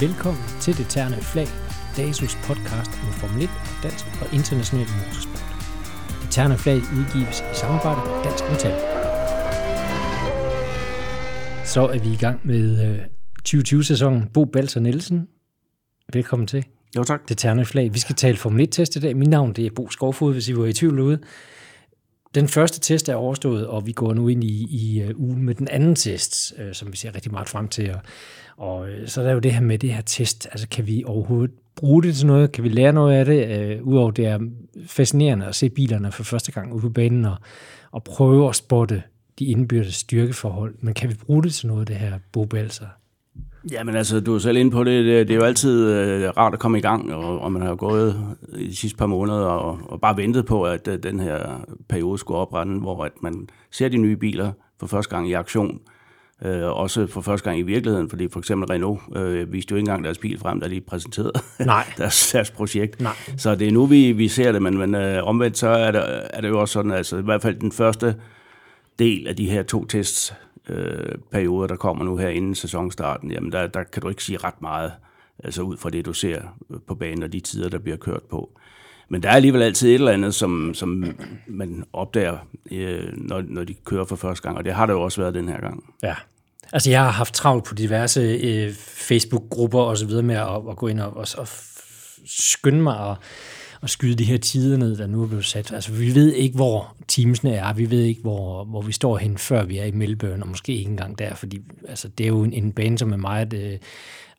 Velkommen til Det Terne Flag, DASUS podcast om Formel 1 og dansk og international motorsport. Det Terne Flag udgives i samarbejde med Dansk Metal. Så er vi i gang med øh, 2020-sæsonen. Bo Balser Nielsen, velkommen til. Jo, tak. Det Terne Flag. Vi skal tale Formel 1-test i dag. Mit navn det er Bo Skovfod, hvis I var i tvivl ude. Den første test er overstået, og vi går nu ind i, i øh, ugen med den anden test, øh, som vi ser rigtig meget frem til. Og, og øh, så er der jo det her med det her test. Altså, kan vi overhovedet bruge det til noget? Kan vi lære noget af det? Øh, Udover det er fascinerende at se bilerne for første gang ude på banen og, og prøve at spotte de indbyrdes styrkeforhold. Men kan vi bruge det til noget, det her bobalser? Jamen altså, du er selv inde på det. Det, det er jo altid øh, rart at komme i gang, og, og man har jo gået i de sidste par måneder og, og bare ventet på, at øh, den her periode skulle oprette, hvor at man ser de nye biler for første gang i aktion. Øh, også for første gang i virkeligheden, fordi for eksempel Renault øh, viste jo ikke engang deres bil frem, da de præsenterede Nej. deres, deres projekt. Nej. Så det er nu, vi, vi ser det, men, men øh, omvendt så er det, er det jo også sådan, altså i hvert fald den første del af de her to tests, øh, perioder, der kommer nu her inden sæsonstarten, jamen der, der kan du ikke sige ret meget, altså ud fra det, du ser øh, på banen og de tider, der bliver kørt på. Men der er alligevel altid et eller andet, som, som man opdager, øh, når, når de kører for første gang, og det har der jo også været den her gang. Ja. Altså, jeg har haft travlt på diverse øh, Facebook-grupper og så videre med at, at gå ind og, og, og skynde mig og, at skyde de her tider ned, der nu er blevet sat. Altså, vi ved ikke, hvor teamsene er. Vi ved ikke, hvor, hvor vi står hen, før vi er i Melbourne, og måske ikke engang der, fordi altså, det er jo en, en bane, som er meget øh,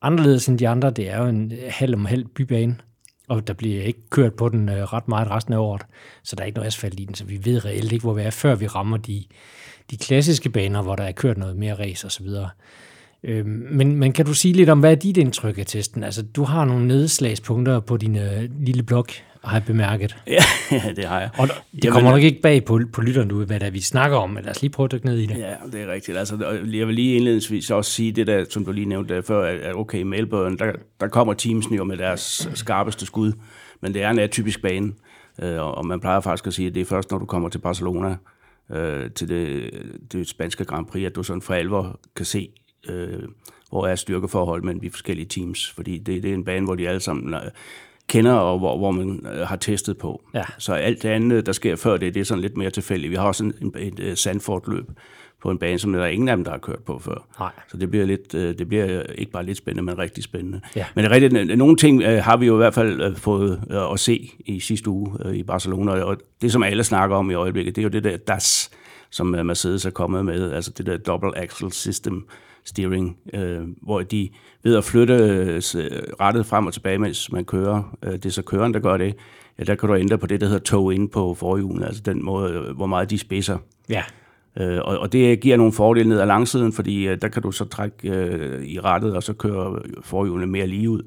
anderledes end de andre. Det er jo en øh, halv om halv bybane, og der bliver ikke kørt på den øh, ret meget resten af året, så der er ikke noget asfalt i den, så vi ved reelt ikke, hvor vi er, før vi rammer de, de klassiske baner, hvor der er kørt noget mere race og så videre. Øhm, men, men kan du sige lidt om, hvad er dit indtryk af testen? Altså, du har nogle nedslagspunkter på din øh, lille blog, har jeg bemærket. Ja, det har jeg. Og det Jamen, kommer nok ikke bag på, på lytteren nu, hvad der vi snakker om, men lad os lige prøve at dykke ned i det. Ja, det er rigtigt. Altså, jeg vil lige indledningsvis også sige det der, som du lige nævnte før, at okay, i Melbourne, der, der kommer teamsene jo med deres skarpeste skud, men det er en atypisk bane, øh, og man plejer faktisk at sige, at det er først, når du kommer til Barcelona, øh, til det, det spanske Grand Prix, at du sådan for alvor kan se, øh, hvor er styrkeforhold mellem de forskellige teams, fordi det, det er en bane, hvor de alle sammen kender, og hvor, hvor man øh, har testet på. Ja. Så alt det andet, der sker før det, det er sådan lidt mere tilfældigt. Vi har også en, en, et, et Sandford-løb på en bane, som der er ingen af dem, der har kørt på før. Nej. Så det bliver, lidt, øh, det bliver ikke bare lidt spændende, men rigtig spændende. Ja. Men det er rigtigt, nogle ting øh, har vi jo i hvert fald fået at se i sidste uge i Barcelona, og det, som alle snakker om i øjeblikket, det er jo det der DAS, som Mercedes er kommet med, altså det der double axle system, steering, øh, hvor de ved at flytte øh, rettet frem og tilbage, mens man kører, øh, det er så køreren, der gør det, ja, der kan du ændre på det, der hedder toe in på forhjulen, altså den måde, øh, hvor meget de spidser. Ja. Øh, og, og det giver nogle fordele ned ad langsiden, fordi øh, der kan du så trække øh, i rettet, og så kører forhjulene mere lige ud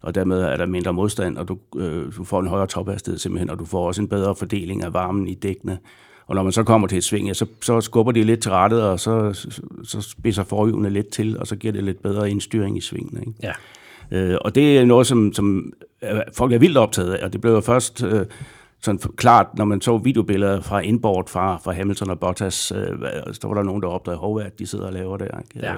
og dermed er der mindre modstand, og du, øh, du får en højere tophastighed simpelthen, og du får også en bedre fordeling af varmen i dækkene. Og når man så kommer til et sving, ja, så, så skubber de lidt til rettet, og så, så, så spidser forhjulene lidt til, og så giver det lidt bedre indstyring i svingene. Ikke? Ja. Øh, og det er noget, som, som folk er vildt optaget af, og det blev jo først øh, sådan klart, når man så videobilleder fra indbord fra, fra Hamilton og Bottas, øh, så var der nogen, der opdagede, at de sidder og laver det. Ikke? Ja.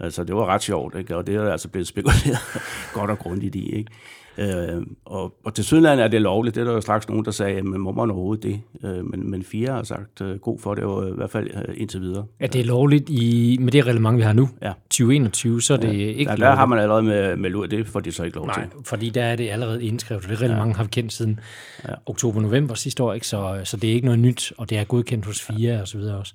Altså, det var ret sjovt, ikke? og det er altså blevet spekuleret godt og grundigt i. Ikke? Øh, og, og til Sydland er det lovligt. Det er der jo straks nogen, der sagde, men må man overhovedet det? Øh, men, men fire har sagt øh, god for det, og i hvert fald øh, indtil videre. Ja, det er lovligt i, med det reglement, vi har nu. Ja. 2021, så er det ja. ikke der, der har man allerede med, med lur, det får de så ikke lov Nej, til. fordi der er det allerede indskrevet, og det reglement ja. har vi kendt siden ja. oktober-november sidste år, ikke? Så, så det er ikke noget nyt, og det er godkendt hos FIA ja. og så videre også.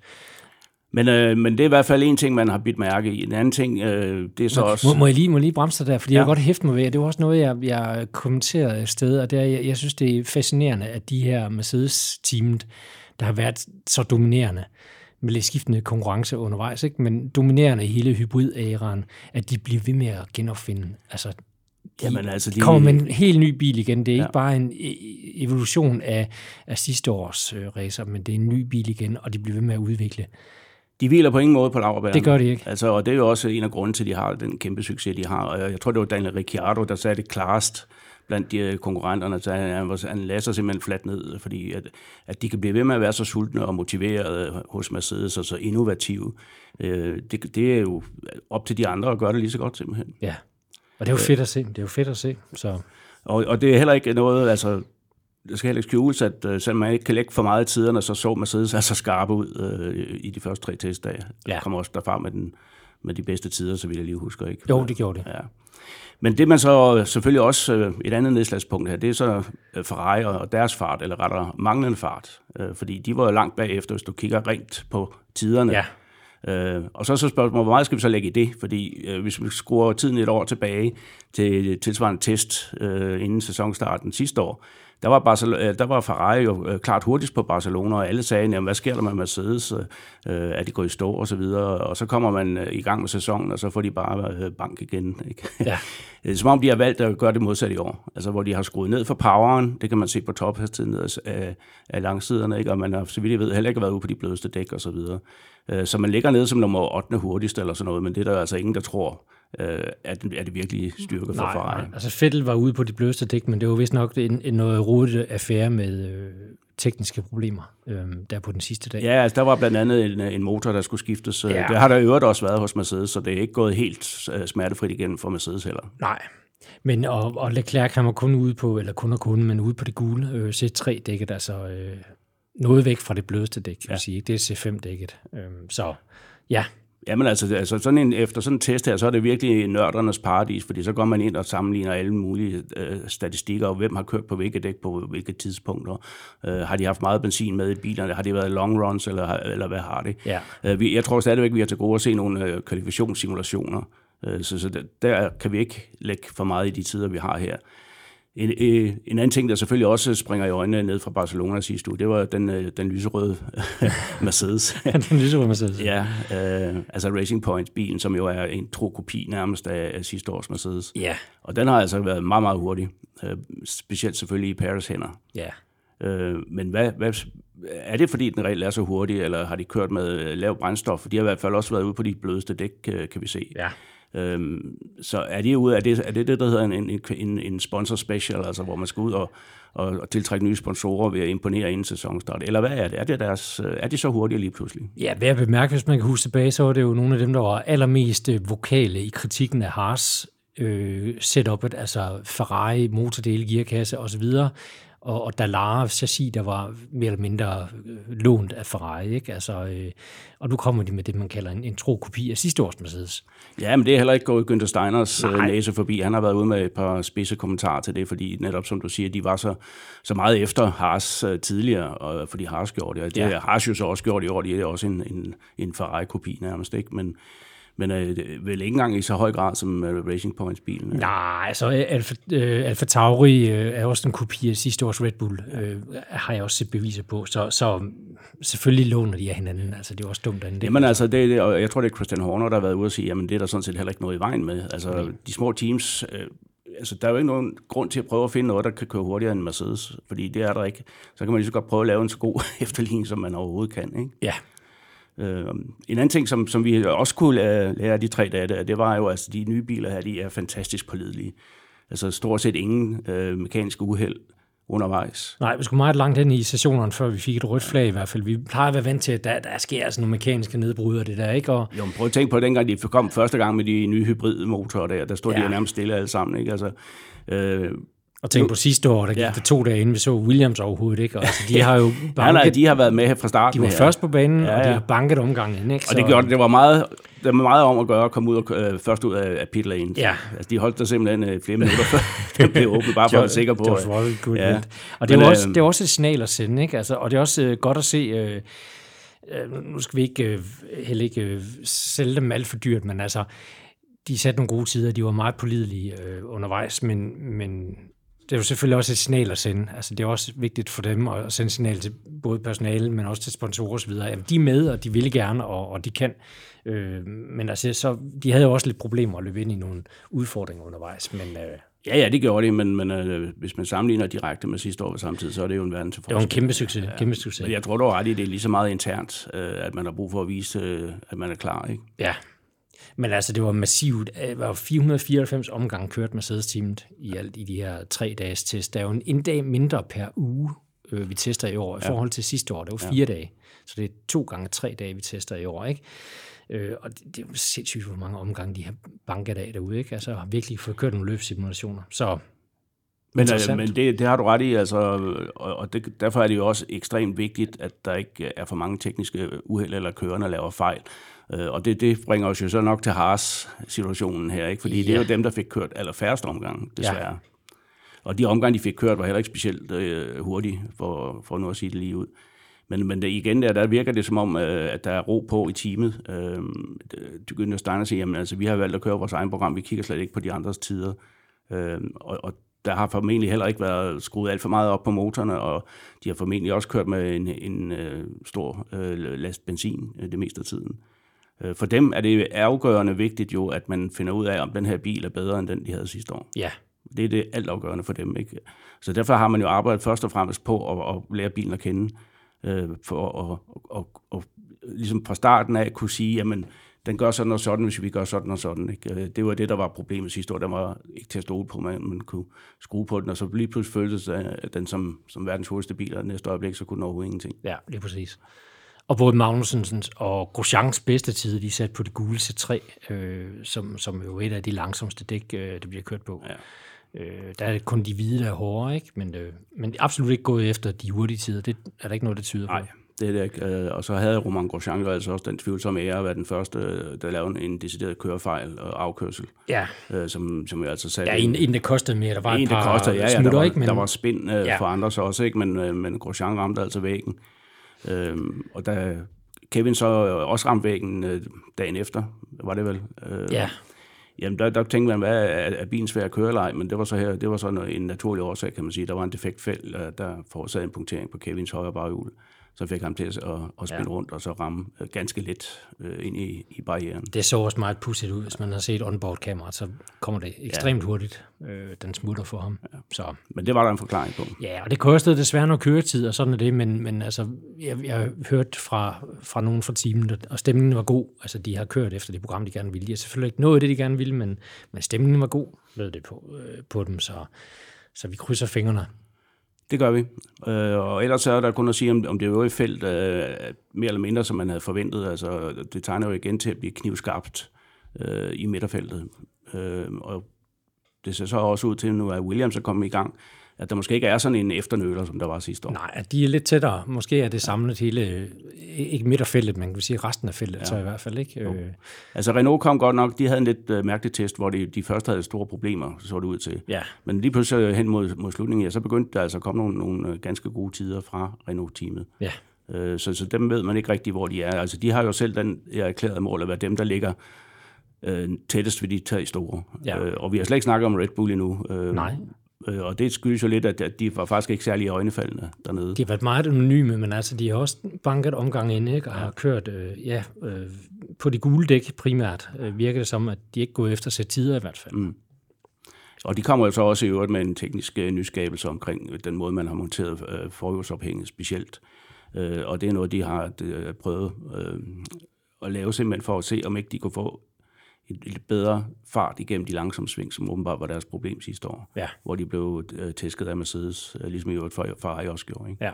Men, øh, men det er i hvert fald en ting, man har bidt mærke i. En anden ting, øh, det er så må, også... Må, må, jeg lige, må jeg lige bremse dig der, fordi ja. jeg vil godt hæfte mig ved, det var også noget, jeg, jeg kommenterede et sted, og det er, jeg, jeg synes, det er fascinerende, at de her Mercedes-teamet, der har været så dominerende, med lidt skiftende konkurrence undervejs, ikke? men dominerende i hele hybrid-æraen, at de bliver ved med at genopfinde. Altså, de Jamen, altså, de... kommer med en helt ny bil igen. Det er ja. ikke bare en e- evolution af, af sidste års øh, racer, men det er en ny bil igen, og de bliver ved med at udvikle. De hviler på ingen måde på laverbærene. Det gør de ikke. Altså, og det er jo også en af grunden til, at de har den kæmpe succes, de har. Og jeg tror, det var Daniel Ricciardo, der sagde det klarest blandt de konkurrenterne, så han, han lader sig simpelthen fladt ned, fordi at, at de kan blive ved med at være så sultne og motiverede hos Mercedes og så innovative. Øh, det, det er jo op til de andre at gøre det lige så godt simpelthen. Ja, Og det er jo fedt at se. Det er jo fedt at se. Så. Og, og det er heller ikke noget, altså, det skal heller ikke skjules, at uh, selvom man ikke kan lægge for meget i tiderne, så så Mercedes altså skarpe ud uh, i de første tre testdage. Ja. Der kommer også derfra med, den, med de bedste tider, så vil jeg lige huske. Ikke? Jo, det gjorde det. Ja. Men det man så selvfølgelig også, øh, et andet nedslagspunkt her, det er så Ferrari og deres fart, eller rettere manglende fart. Fordi de var jo langt bagefter, hvis du kigger rent på tiderne. Ja. Øh, og så er så spørgsmålet, hvor meget skal vi så lægge i det? Fordi øh, hvis vi skruer tiden et år tilbage til tilsvarende test øh, inden sæsonstarten sidste år, der var, Barcelona, øh, der var Ferrari jo øh, klart hurtigst på Barcelona, og alle sagde, jamen, hvad sker der med Mercedes? Øh, er de gået i stå og så videre? Og så kommer man i gang med sæsonen, og så får de bare bank igen. Ikke? Ja. Som om de har valgt at gøre det modsat i år. Altså, hvor de har skruet ned for poweren, det kan man se på tophastigheden af, af langsiderne, ikke? og man har, så vidt jeg ved, heller ikke været ude på de blødeste dæk og så videre. Så man ligger ned som nummer 8. hurtigst eller sådan noget, men det er der altså ingen, der tror øh, er, den, er det virkelig styrke for nej, Ferrari. Nej. Altså Fettel var ude på de blødeste dæk, men det var vist nok en, en noget rodet affære med øh, tekniske problemer øh, der på den sidste dag. Ja, altså der var blandt andet en, en motor, der skulle skiftes. Ja. Det har der i øvrigt også været hos Mercedes, så det er ikke gået helt øh, smertefrit igennem for Mercedes heller. Nej, men og, og Leclerc han var kun ude på, eller kun og kun, men ude på det gule øh, C3-dækket, altså øh, noget væk fra det blødeste dæk, ja. vil sige. Det er C5-dækket. Øh, så ja, Jamen altså, altså sådan en, efter sådan en test her, så er det virkelig nørdernes paradis, fordi så går man ind og sammenligner alle mulige øh, statistikker, og hvem har kørt på hvilke dæk på hvilke tidspunkter. Øh, har de haft meget benzin med i bilerne? Har det været long runs, eller, eller hvad har det? Ja. Øh, vi, jeg tror stadigvæk, vi har til gode at se nogle øh, kvalifikationssimulationer, øh, så, så der kan vi ikke lægge for meget i de tider, vi har her. En, øh, en anden ting, der selvfølgelig også springer i øjnene ned fra Barcelona sidste uge, det var den, øh, den lyserøde Mercedes. den lyserøde Mercedes. ja, øh, altså Racing Point-bilen, som jo er en tro kopi nærmest af, af sidste års Mercedes. Ja. Og den har altså været meget, meget hurtig. Øh, specielt selvfølgelig i Paris hænder. Ja. Øh, men hvad, hvad, er det fordi, den regel er så hurtig, eller har de kørt med lav brændstof? De har i hvert fald også været ude på de blødeste dæk, kan vi se. Ja. Øhm, så er det, ud af det, er det det, der hedder en, en, en sponsor special, altså hvor man skal ud og, og, og tiltrække nye sponsorer ved at imponere inden sæsonstart? Eller hvad er det? Er, det deres, er de så hurtige lige pludselig? Ja, ved at bemærke, hvis man kan huske tilbage, så var det jo nogle af dem, der var allermest øh, vokale i kritikken af Haas øh, setupet, altså Ferrari, motordele, gearkasse osv., og, og Dallara chassis, der var mere eller mindre øh, lånt af Ferrari. Ikke? Altså, øh, og nu kommer de med det, man kalder en, en tro kopi af sidste års Mercedes. Ja, men det er heller ikke gået Günther Steiners øh, Nej. næse forbi. Han har været ude med et par spidse kommentarer til det, fordi netop som du siger, de var så, så meget efter Haas uh, tidligere, og, fordi Haas gjorde det. Og det ja. har Haas jo så også gjort i år. De er også en, en, en Ferrari-kopi nærmest, ikke? Men, men øh, vel ikke engang i så høj grad som øh, Racing Points bilen. Nej, altså Alfa, øh, Alfa Tauri øh, er også en kopi af sidste års Red Bull, øh, har jeg også set beviser på, så, så selvfølgelig låner de af hinanden, altså det er også dumt andet. Jamen altså, det, det, og jeg tror det er Christian Horner, der har været ude og sige, jamen det er der sådan set heller ikke noget i vejen med. Altså mm. de små teams, øh, altså, der er jo ikke nogen grund til at prøve at finde noget, der kan køre hurtigere end Mercedes, fordi det er der ikke. Så kan man lige så godt prøve at lave en så god efterligning, som man overhovedet kan. Ikke? Ja, Øh, en anden ting, som, som vi også kunne lære af de tre dage, det, det var jo, at altså, de nye biler her, de er fantastisk pålidelige. Altså stort set ingen øh, mekaniske uheld undervejs. Nej, vi skulle meget langt ind i sessionerne, før vi fik et rødt flag i hvert fald. Vi plejer at være vant til, at der, der sker altså nogle mekaniske nedbrud af det der, ikke? Og... Jo, men prøv at tænke på, at dengang de kom første gang med de nye hybridmotorer der, der stod ja. de nærmest stille alle sammen, ikke? Altså, øh, og tænk på sidste år, der gik ja. det to dage inden vi så Williams overhovedet, ikke? Og altså, de har jo banket, nej, nej, de har været med her fra starten. De var her. først på banen, ja, ja. og de har banket omgangen, ikke? Så... Og det gjorde det var meget, det var meget om at gøre at komme ud og, øh, først ud af, af pit lane. Ja. Altså, de holdt der simpelthen øh, flere minutter før det blev åbent, bare for at være sikker på. Det var good ja. Og det er, Men, også, øh, det er også et signal at sende, ikke? Altså, og det er også øh, godt at se... Øh, øh, nu skal vi ikke øh, heller ikke sælge dem alt for dyrt, men altså, de satte nogle gode tider, de var meget pålidelige øh, undervejs, men, men det er jo selvfølgelig også et signal at sende. Altså, det er også vigtigt for dem at sende signal til både personale, men også til sponsorer osv. Jamen, de er med, og de vil gerne, og, og de kan. Øh, men altså, så, de havde jo også lidt problemer at løbe ind i nogle udfordringer undervejs. Men, øh, Ja, ja, det gjorde de, men, men øh, hvis man sammenligner direkte med sidste år samtidig, så er det jo en verden til forskel. Det var en kæmpe succes. Ja. Kæmpe succes. Jeg tror dog ret i, det er lige så meget internt, øh, at man har brug for at vise, øh, at man er klar. Ikke? Ja, men altså, det var massivt. Det var 494 omgange kørt Mercedes-teamet i alt i de her tre dages test. Der er jo en, en dag mindre per uge, øh, vi tester i år, i ja. forhold til sidste år. Det var fire ja. dage. Så det er to gange tre dage, vi tester i år, ikke? Øh, og det, det er jo sindssygt, hvor mange omgange de har banket af derude, ikke? Altså har virkelig fået kørt nogle løbsimulationer. Så Men, øh, men det, det har du ret i, altså, og, og det, derfor er det jo også ekstremt vigtigt, at der ikke er for mange tekniske uheld eller kørende laver fejl. Øh, Og det, det bringer os jo så nok til Haas-situationen her, ikke? fordi ja. det er jo dem, der fik kørt allerfærrest omgange, desværre. Ja. Og de omgange, de fik kørt, var heller ikke specielt øh, hurtige, for, for nu at sige det lige ud. Men, men det, igen, der, der virker det som om, øh, at der er ro på i teamet. Øh, du Günther Steiner siger, jamen, altså, vi har valgt at køre vores egen program, vi kigger slet ikke på de andres tider. Øh, og, og der har formentlig heller ikke været skruet alt for meget op på motorerne, og de har formentlig også kørt med en, en øh, stor øh, last benzin øh, det meste af tiden. Øh, for dem er det afgørende vigtigt jo, at man finder ud af, om den her bil er bedre end den, de havde sidste år. ja, Det er det altafgørende for dem. Ikke? Så derfor har man jo arbejdet først og fremmest på at, at lære bilen at kende, øh, for at og, og, og, ligesom fra starten af kunne sige, jamen, den gør sådan og sådan, hvis vi gør sådan og sådan. Ikke? Øh, Det var det, der var problemet sidste år. Der var ikke til at stole på, man, man kunne skrue på den, og så lige pludselig føltes den som, som verdens hurtigste bil, og næste øjeblik, så kunne den overhovedet ingenting. ja, lige præcis. Og både Magnusens og Grosjeans bedste tid, de er sat på det gule C3, øh, som, som jo et af de langsomste dæk, øh, det bliver kørt på. Ja. Øh, der er kun de hvide, der er hårdere, ikke? Men, øh, men absolut ikke gået efter de hurtige tider. Det er der ikke noget, der tyder på. Nej, det er det ikke. Øh, Og så havde Roman Grosjean altså også den tvivlsomme ære at være den første, øh, der lavede en decideret kørefejl og afkørsel, Ja, øh, som, som jo altså satte ja en, en, der kostede mere. Der var En, et par koster, ja, ja, der smutter, var, ikke? Men, der var spind øh, Ja. ja. for andre så også, ikke? Men, øh, men Grosjean ramte altså væggen. Øhm, og da Kevin så øh, også ramte væggen øh, dagen efter, var det vel? Øh, ja, Jamen, der, der tænkte man, hvad er, er bilen svær at køre eller? Men det var så her, det var så en naturlig årsag, kan man sige. Der var en defekt fæld, øh, der forårsagede en punktering på Kevins højre baghjul. Så fik han til at, at spille ja. rundt og så ramme øh, ganske let øh, ind i, i barrieren. det så også meget pudsigt ud. Hvis man har set onboard-kamera, så kommer det ekstremt ja. hurtigt, øh, den smutter for ham. Ja. Så Men det var der en forklaring på. Ja, og det kostede desværre noget køretid, og sådan er det, men, men altså, jeg, jeg har hørt fra, fra nogen fra teamet, og- stemningen var god. Altså, de har kørt efter det program, de gerne ville. De har selvfølgelig ikke nået det, de gerne ville, men, men stemningen var god, ved det på, øh, på dem, så, så vi krydser fingrene. Det gør vi. Øh, og ellers er der kun at sige, om, om det øvrige felt øh, mere eller mindre, som man havde forventet. Altså, det tegner jo igen til at blive knivskarpt øh, i midterfeltet. Øh, og det ser så også ud til, nu at Williams er kommet i gang, at der måske ikke er sådan en efternøler, som der var sidste år. Nej, at de er lidt tættere. Måske er det samlet hele, ikke midterfeltet, men kan sige resten af feltet, ja. så i hvert fald ikke. Øh, Altså Renault kom godt nok, de havde en lidt øh, mærkelig test, hvor de, de først havde store problemer, så det ud til. ja, Men lige pludselig øh, hen mod, mod slutningen, ja, så begyndte der altså at komme nogle, nogle ganske gode tider fra Renault-teamet. ja, Øh, så, så dem ved man ikke rigtig, hvor de er. Altså, de har jo selv den erklærede mål at være dem, der ligger øh, tættest ved de tre store. Ja. Øh, og vi har slet ikke snakket om Red Bull endnu. Øh, nej. Øh, og det skyldes jo lidt, at de var faktisk ikke særlig øjnefaldende dernede. De har været meget anonyme, men altså, de har også banket omgang ind, ikke? og har kørt øh, ja, øh, på de gule dæk primært. Øh, virker det som, at de ikke gået efter at sætte tider i hvert fald. Mm. Og de kommer jo så også i øvrigt med en teknisk øh, nyskabelse omkring øh, den måde, man har monteret øh, forhjulsophænget specielt. Øh, og det er noget, de har øh, prøvet øh, at lave simpelthen for at se, om ikke de kunne få et lidt bedre fart igennem de langsomme sving, som åbenbart var deres problem sidste år. Ja. Hvor de blev øh, tæsket af Mercedes, øh, ligesom i øvrigt Ferrari også gjorde. Ikke? Ja.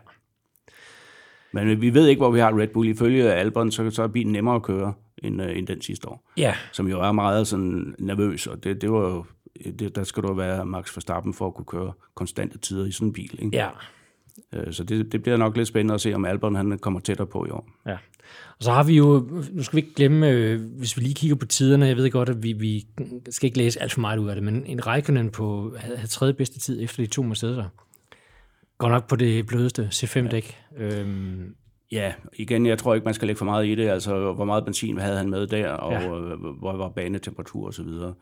Men øh, vi ved ikke, hvor vi har Red Bull. Ifølge Albon, så, så er bilen nemmere at køre end, øh, end den sidste år. ja, Som jo er meget sådan nervøs, og det, det var jo, det, der skal du være Max Verstappen for at kunne køre konstante tider i sådan en bil. Ikke? ja. Øh, Så det, det bliver nok lidt spændende at se, om Albon han kommer tættere på i år. Ja. Og så har vi jo, nu skal vi ikke glemme, øh, hvis vi lige kigger på tiderne, jeg ved godt, at vi, vi skal ikke læse alt for meget ud af det, men en Raikkonen på, havde, havde tredje bedste tid efter de to Mercedes'er. Går nok på det blødeste C5-dæk. Ja. Øhm, Ja, igen, jeg tror ikke, man skal lægge for meget i det. Altså, hvor meget benzin havde han med der, og Ja. ja. hvor var banetemperatur og så videre.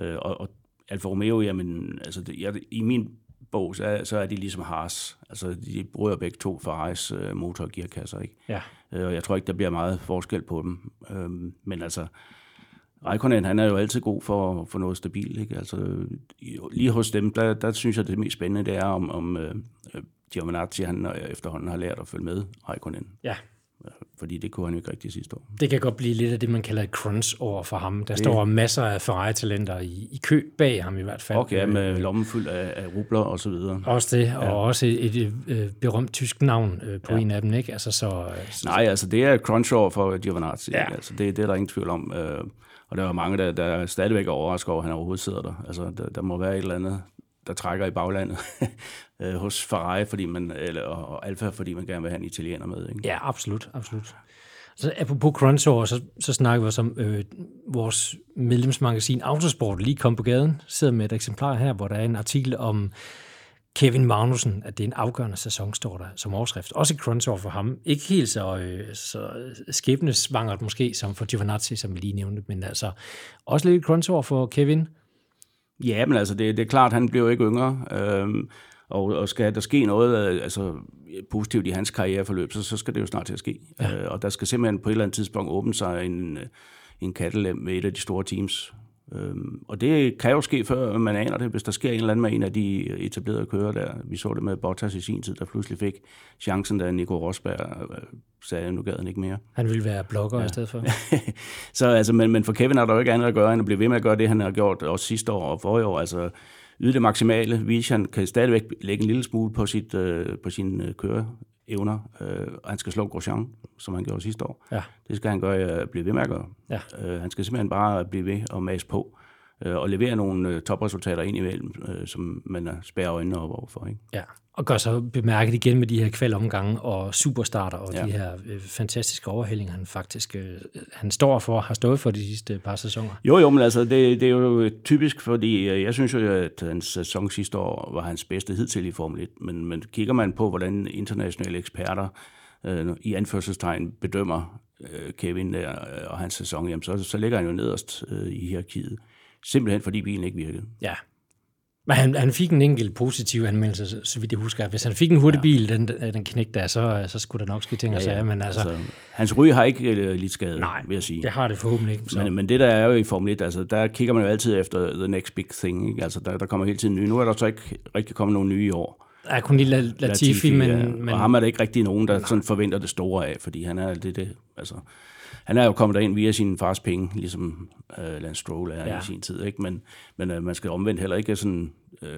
Øh, Og, og Alfa Romeo, jamen, altså, det, jeg, i min bog, så er, så er de ligesom Haas. Altså, de bruger begge to Ferraris øh, motor- og gearkasser, ikke? ja. Øh, Og jeg tror ikke, der bliver meget forskel på dem. Øhm, Men altså, Raikkonen, han er jo altid god for, for noget stabilt. Ikke? Altså, lige hos dem, der, der synes jeg, det mest spændende, det er, om, om øh, øh, Giovinazzi, han øh, efterhånden har lært at følge med Raikkonen. Ja. Fordi det kunne han jo ikke rigtig sidste år. Det kan godt blive lidt af det, man kalder et crunch over for ham. Der det... står masser af Ferrari-talenter i, i kø bag ham i hvert fald. Okay, ja, med lommen fuld af, af rubler og så videre. Også det, ja. og også et, et, et berømt tysk navn øh, på ja. en af dem, ikke? Altså, så, så, Nej, altså det er crunch over for Giovinazzi. Ja. Altså, det, det er der ingen tvivl om. Øh, og der er mange, der, der stadigvæk er overrasket over, at han overhovedet sidder der. Altså, der, der må være et eller andet, der trækker i baglandet øh, hos Ferrari, fordi man, eller, og Alfa, fordi man gerne vil have en italiener med. Ikke? Ja, absolut, absolut. Så apropos crunchover, så, så snakker vi også om øh, vores medlemsmagasin Autosport, lige kom på gaden, sidder med et eksemplar her, hvor der er en artikel om Kevin Magnussen, at det er en afgørende sæson, står der som overskrift. Også et crunchover for ham. Ikke helt så, øh, så skæbnesvangert måske som for Giovinazzi, som vi lige nævnte, men altså også lidt crunchover for Kevin. Ja, men altså det, det er klart, han bliver ikke yngre. Øhm, og, og skal der ske noget øh, altså, positivt i hans karriereforløb, så, så skal det jo snart til at ske. Ja. Øh, og der skal simpelthen på et eller andet tidspunkt åbne sig en, øh, en kattelem med et af de store teams. Øhm, og det kan jo ske, før man aner det, hvis der sker en eller anden med en af de etablerede kører der. Vi så det med Bottas i sin tid, der pludselig fik chancen, da Nico Rosberg øh, sagde, nu gad han ikke mere. Han ville være blogger ja. i stedet for. så altså, men, men for Kevin er der jo ikke andet at gøre, end at blive ved med at gøre det, han har gjort også sidste år og forrige år. Altså yde det maksimale. Vision kan stadigvæk lægge en lille smule på, sit, øh, på sin øh, køreevner, øh, og han skal slå Grosjean, som han gjorde sidste år. Ja. Det skal han gøre, øh, blive ved med at gøre. Ja. Øh, han skal simpelthen bare blive ved og mase på, øh, og levere nogle øh, topresultater ind imellem, øh, som man spærer øjnene op overfor. Ikke? Ja, og gør så bemærket igen med de her kvalomgange og superstarter og ja. de her øh, fantastiske overhældinger, han faktisk øh, han står for, har stået for de sidste par sæsoner. Jo, jo, men altså, det, det er jo typisk, fordi øh, jeg synes jo, at hans sæson sidste år var hans bedste hidtil i Formel 1, men, men kigger man på, hvordan internationale eksperter øh, i anførselstegn bedømmer øh, Kevin der, øh, og hans sæson, jamen, så, så ligger han jo nederst øh, i hierarkiet. Simpelthen fordi bilen ikke virkede. Ja, men han, han fik en enkelt positiv anmeldelse, så vidt jeg husker. Hvis han fik en hurtig bil, den, den knæk der, så, så skulle der nok ske ting ja, og sager. Men altså, altså, hans ryg har ikke uh, lidt skade, nej, vil jeg sige. det har det forhåbentlig ikke. Så. Men, men det der er jo i Formel 1, altså, der kigger man jo altid efter the next big thing. Ikke? Altså, der, der kommer hele tiden nye. Nu er der så ikke rigtig kommet nogen nye i år. Ja, kun lige Latifi, Latifi men, ja. men... Og ham er der ikke rigtig nogen, der sådan forventer det store af, fordi han er det, det altså han er jo kommet derind via sin fars penge, ligesom uh, Lance Stroll er ja. i sin tid. Ikke? Men, men uh, man skal omvendt heller ikke sådan, uh,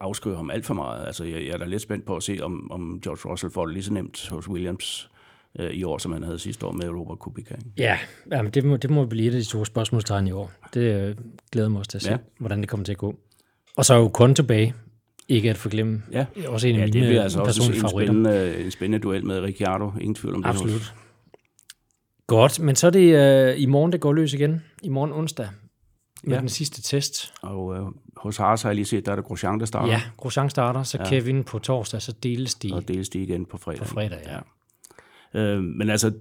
afskrive ham alt for meget. Altså, jeg, jeg er da lidt spændt på at se, om, om George Russell får det lige så nemt hos Williams uh, i år, som han havde sidste år med Robert Kubica. Ikke? Ja, jamen, det, må, det må blive et af de store spørgsmålstegn i år. Det uh, glæder mig også til at se, ja. hvordan det kommer til at gå. Og så er jo kun tilbage, ikke at forglemme. Ja, også en af ja, mine det bliver altså også en spændende, en spændende duel med Ricciardo. Ingen tvivl om det. Absolut. Godt, men så er det uh, i morgen, det går løs igen. I morgen onsdag med ja. den sidste test. Og uh, hos Haas har jeg lige set, der er det Grosjean, der starter. Ja, Grosjean starter, så ja. Kevin på torsdag, så deles de. Og deles de igen på fredag. På fredag, ja. ja. Uh, men altså,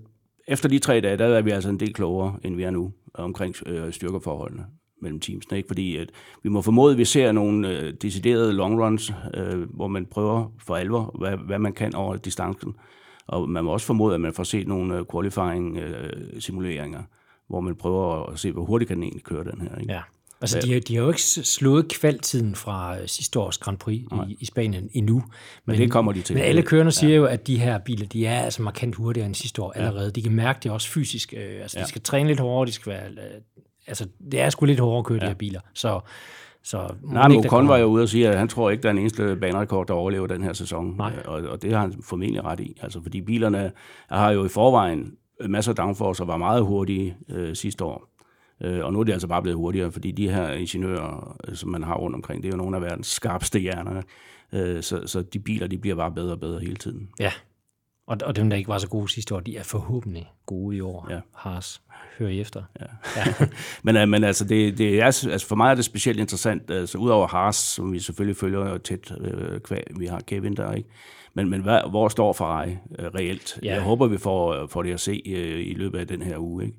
efter de tre dage, der er vi altså en del klogere, end vi er nu, omkring uh, styrkeforholdene mellem teamsene. Ikke? Fordi at vi må formode, at vi ser nogle uh, deciderede long runs, uh, hvor man prøver for alvor, hvad, hvad man kan over distancen. Og man må også formode, at man får set nogle øh, qualifying-simuleringer, hvor man prøver at se, hvor hurtigt kan den egentlig køre den her. Ikke? Ja. Altså, de, har, de har jo ikke slået kvaltiden fra øh, sidste års Grand Prix i, i Spanien endnu. Men, men det kommer de til. Men alle kørende siger ja. jo, at de her biler, de er altså markant hurtigere end sidste år allerede. Ja. De kan mærke det også fysisk. Øh, altså, ja. de skal træne lidt hårdere, de skal være... altså, det er sgu lidt hårdere at køre, ja. de her biler. Så så Nej, men Ocon var jo ude og sige, at han tror ikke, der er en eneste banerekord, der overlever den her sæson. Nej. Og, og det har han formentlig ret i. Altså, fordi bilerne har jo i forvejen masser af downforce og var meget hurtige øh, sidste år. Øh, og nu er de altså bare blevet hurtigere, fordi de her ingeniører, øh, som man har rundt omkring, det er jo nogle af verdens skarpeste hjerner. Øh, så, så de biler, de bliver bare bedre og bedre hele tiden. Ja, og, og dem, der ikke var så gode sidste år, de er forhåbentlig gode i år. Ja. Haas, hør I efter. Ja. ja. men, øh, men altså, det, det er, altså, for mig er det specielt interessant, altså udover Haas, som vi selvfølgelig følger tæt, øh, kvæg, vi har Kevin der, ikke? Men, men hvad, hvor står Ferrari øh, reelt? Ja. Jeg håber, vi får, får det at se øh, i løbet af den her uge, ikke?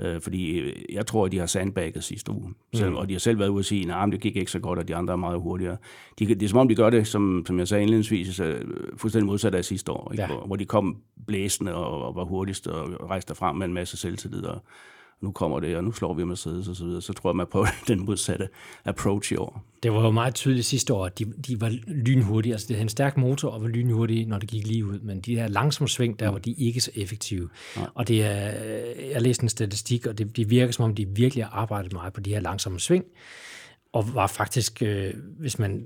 Øh, fordi øh, jeg tror, at de har sandbagget sidste uge. Selv, mm. Og de har selv været ude og sige, at det gik ikke så godt, og de andre er meget hurtigere. De, det er som om, de gør det, som, som jeg sagde indledningsvis, øh, fuldstændig modsat af sidste år. Ikke? Ja. Hvor, hvor de kom blæsende og, og var hurtigst og rejste frem med en masse selvtillid. Og, nu kommer det, og nu slår vi Mercedes og så videre, så tror jeg, man på den modsatte approach i år. Det var jo meget tydeligt sidste år, at de, de var lynhurtige. Altså, det havde en stærk motor og var lynhurtige, når det gik lige ud. Men de her langsomme sving, der var de ikke så effektive. Nej. Og det er, jeg læste en statistik, og det, det virker som om, de virkelig har arbejdet meget på de her langsomme sving. Og var faktisk, øh, hvis man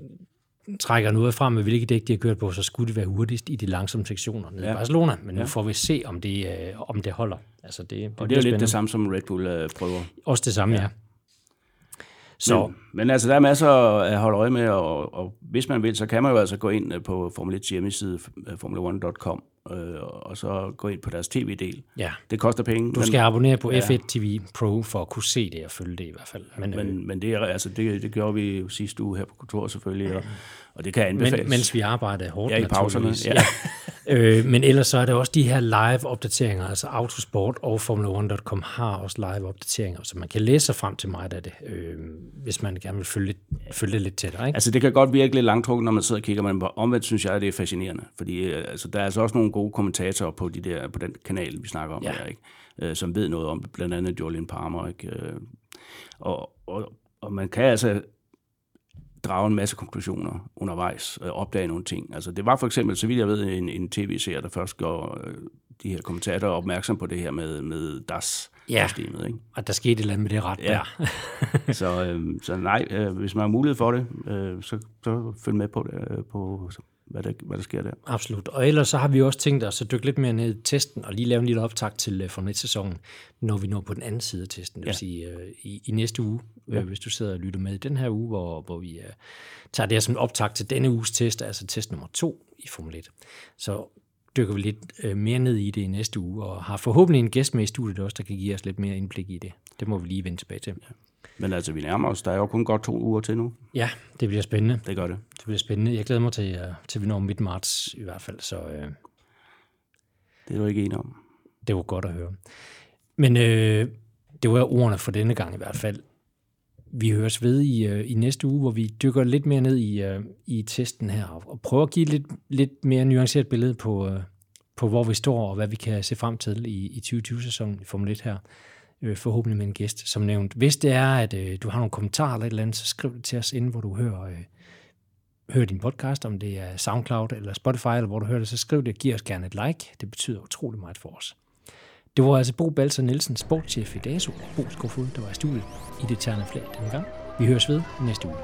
trækker noget frem med, hvilke dæk de har kørt på, så skulle det være hurtigst i de langsomme sektioner nede ja. i Barcelona. Men nu ja. får vi se, om det, øh, om det holder. Altså det, det og det er jo lidt det samme, som Red Bull øh, prøver. Også det samme, ja. ja. Så. Men, men altså, der er masser at holde øje med, og, og hvis man vil, så kan man jo altså gå ind øh, på Formel 1 hjemmeside, øh, formula1.com, øh, og så gå ind på deres tv-del. Ja. Det koster penge. Du skal men, abonnere på ja. F1 TV Pro for at kunne se det og følge det i hvert fald. Men, men, øh, men det, er, altså, det, det gjorde vi jo sidste uge her på kontoret selvfølgelig, og, og det kan anbefales. Men, mens vi arbejder hårdt. Ja, i pauserne. Ja. ja. øh, men ellers så er der også de her live-opdateringer, altså Autosport og Formula1.com har også live-opdateringer, så man kan læse sig frem til meget af det, øh, hvis man gerne vil følge, følge det lidt tættere. Ikke? Altså det kan godt virke lidt langtrukket, når man sidder og kigger, men omvendt synes jeg, at det er fascinerende, fordi øh, altså, der er altså også nogle gode kommentatorer på, de der, på den kanal, vi snakker om ja. her, ikke? Øh, som ved noget om det, blandt andet Julian Palmer. Ikke? Øh, og, og, og man kan altså drage en masse konklusioner undervejs, og opdage nogle ting. Altså, det var for eksempel, så vidt jeg ved, en, en tv-serie, der først går øh, de her kommentatorer opmærksom på det her med, med DAS. Ja, systemet, ikke? og der skete et eller andet med det ret ja. der. så, øh, så nej, øh, hvis man har mulighed for det, øh, så, så følg med på det, øh, på, hvad, der, hvad der sker der. Absolut. Og ellers så har vi også tænkt os at dykke lidt mere ned i testen, og lige lave en lille optag til uh, Formel 1-sæsonen, når vi når på den anden side af testen, det vil sige uh, i, i næste uge, ja. uh, hvis du sidder og lytter med i den her uge, hvor, hvor vi uh, tager det her som optag til denne uges test, altså test nummer to i Formel 1. Så dykker vi lidt uh, mere ned i det i næste uge, og har forhåbentlig en gæst med i studiet også, der kan give os lidt mere indblik i det. Det må vi lige vende tilbage til. Ja. Men altså, vi nærmer os. Der er jo kun godt to uger til nu. Ja, det bliver spændende. Det gør det. Det bliver spændende. Jeg glæder mig til, uh, til vi når midt marts i hvert fald. Så, uh, det er du ikke enig om. Det var godt at høre. Men uh, det var ordene for denne gang i hvert fald. Vi høres ved i, uh, i næste uge, hvor vi dykker lidt mere ned i, uh, i testen her, og prøver at give lidt, lidt mere nuanceret billede på, uh, på, hvor vi står, og hvad vi kan se frem til i, i 2020-sæsonen i Formel 1 her øh, forhåbentlig med en gæst, som nævnt. Hvis det er, at øh, du har nogle kommentarer eller et eller andet, så skriv det til os inden, hvor du hører, øh, hører din podcast, om det er SoundCloud eller Spotify, eller hvor du hører det, så skriv det og giv os gerne et like. Det betyder utrolig meget for os. Det var altså Bo Balser Nielsen, sportschef i DASO, Bo Skofod, der var i studiet i det terne flag denne gang. Vi høres ved næste uge.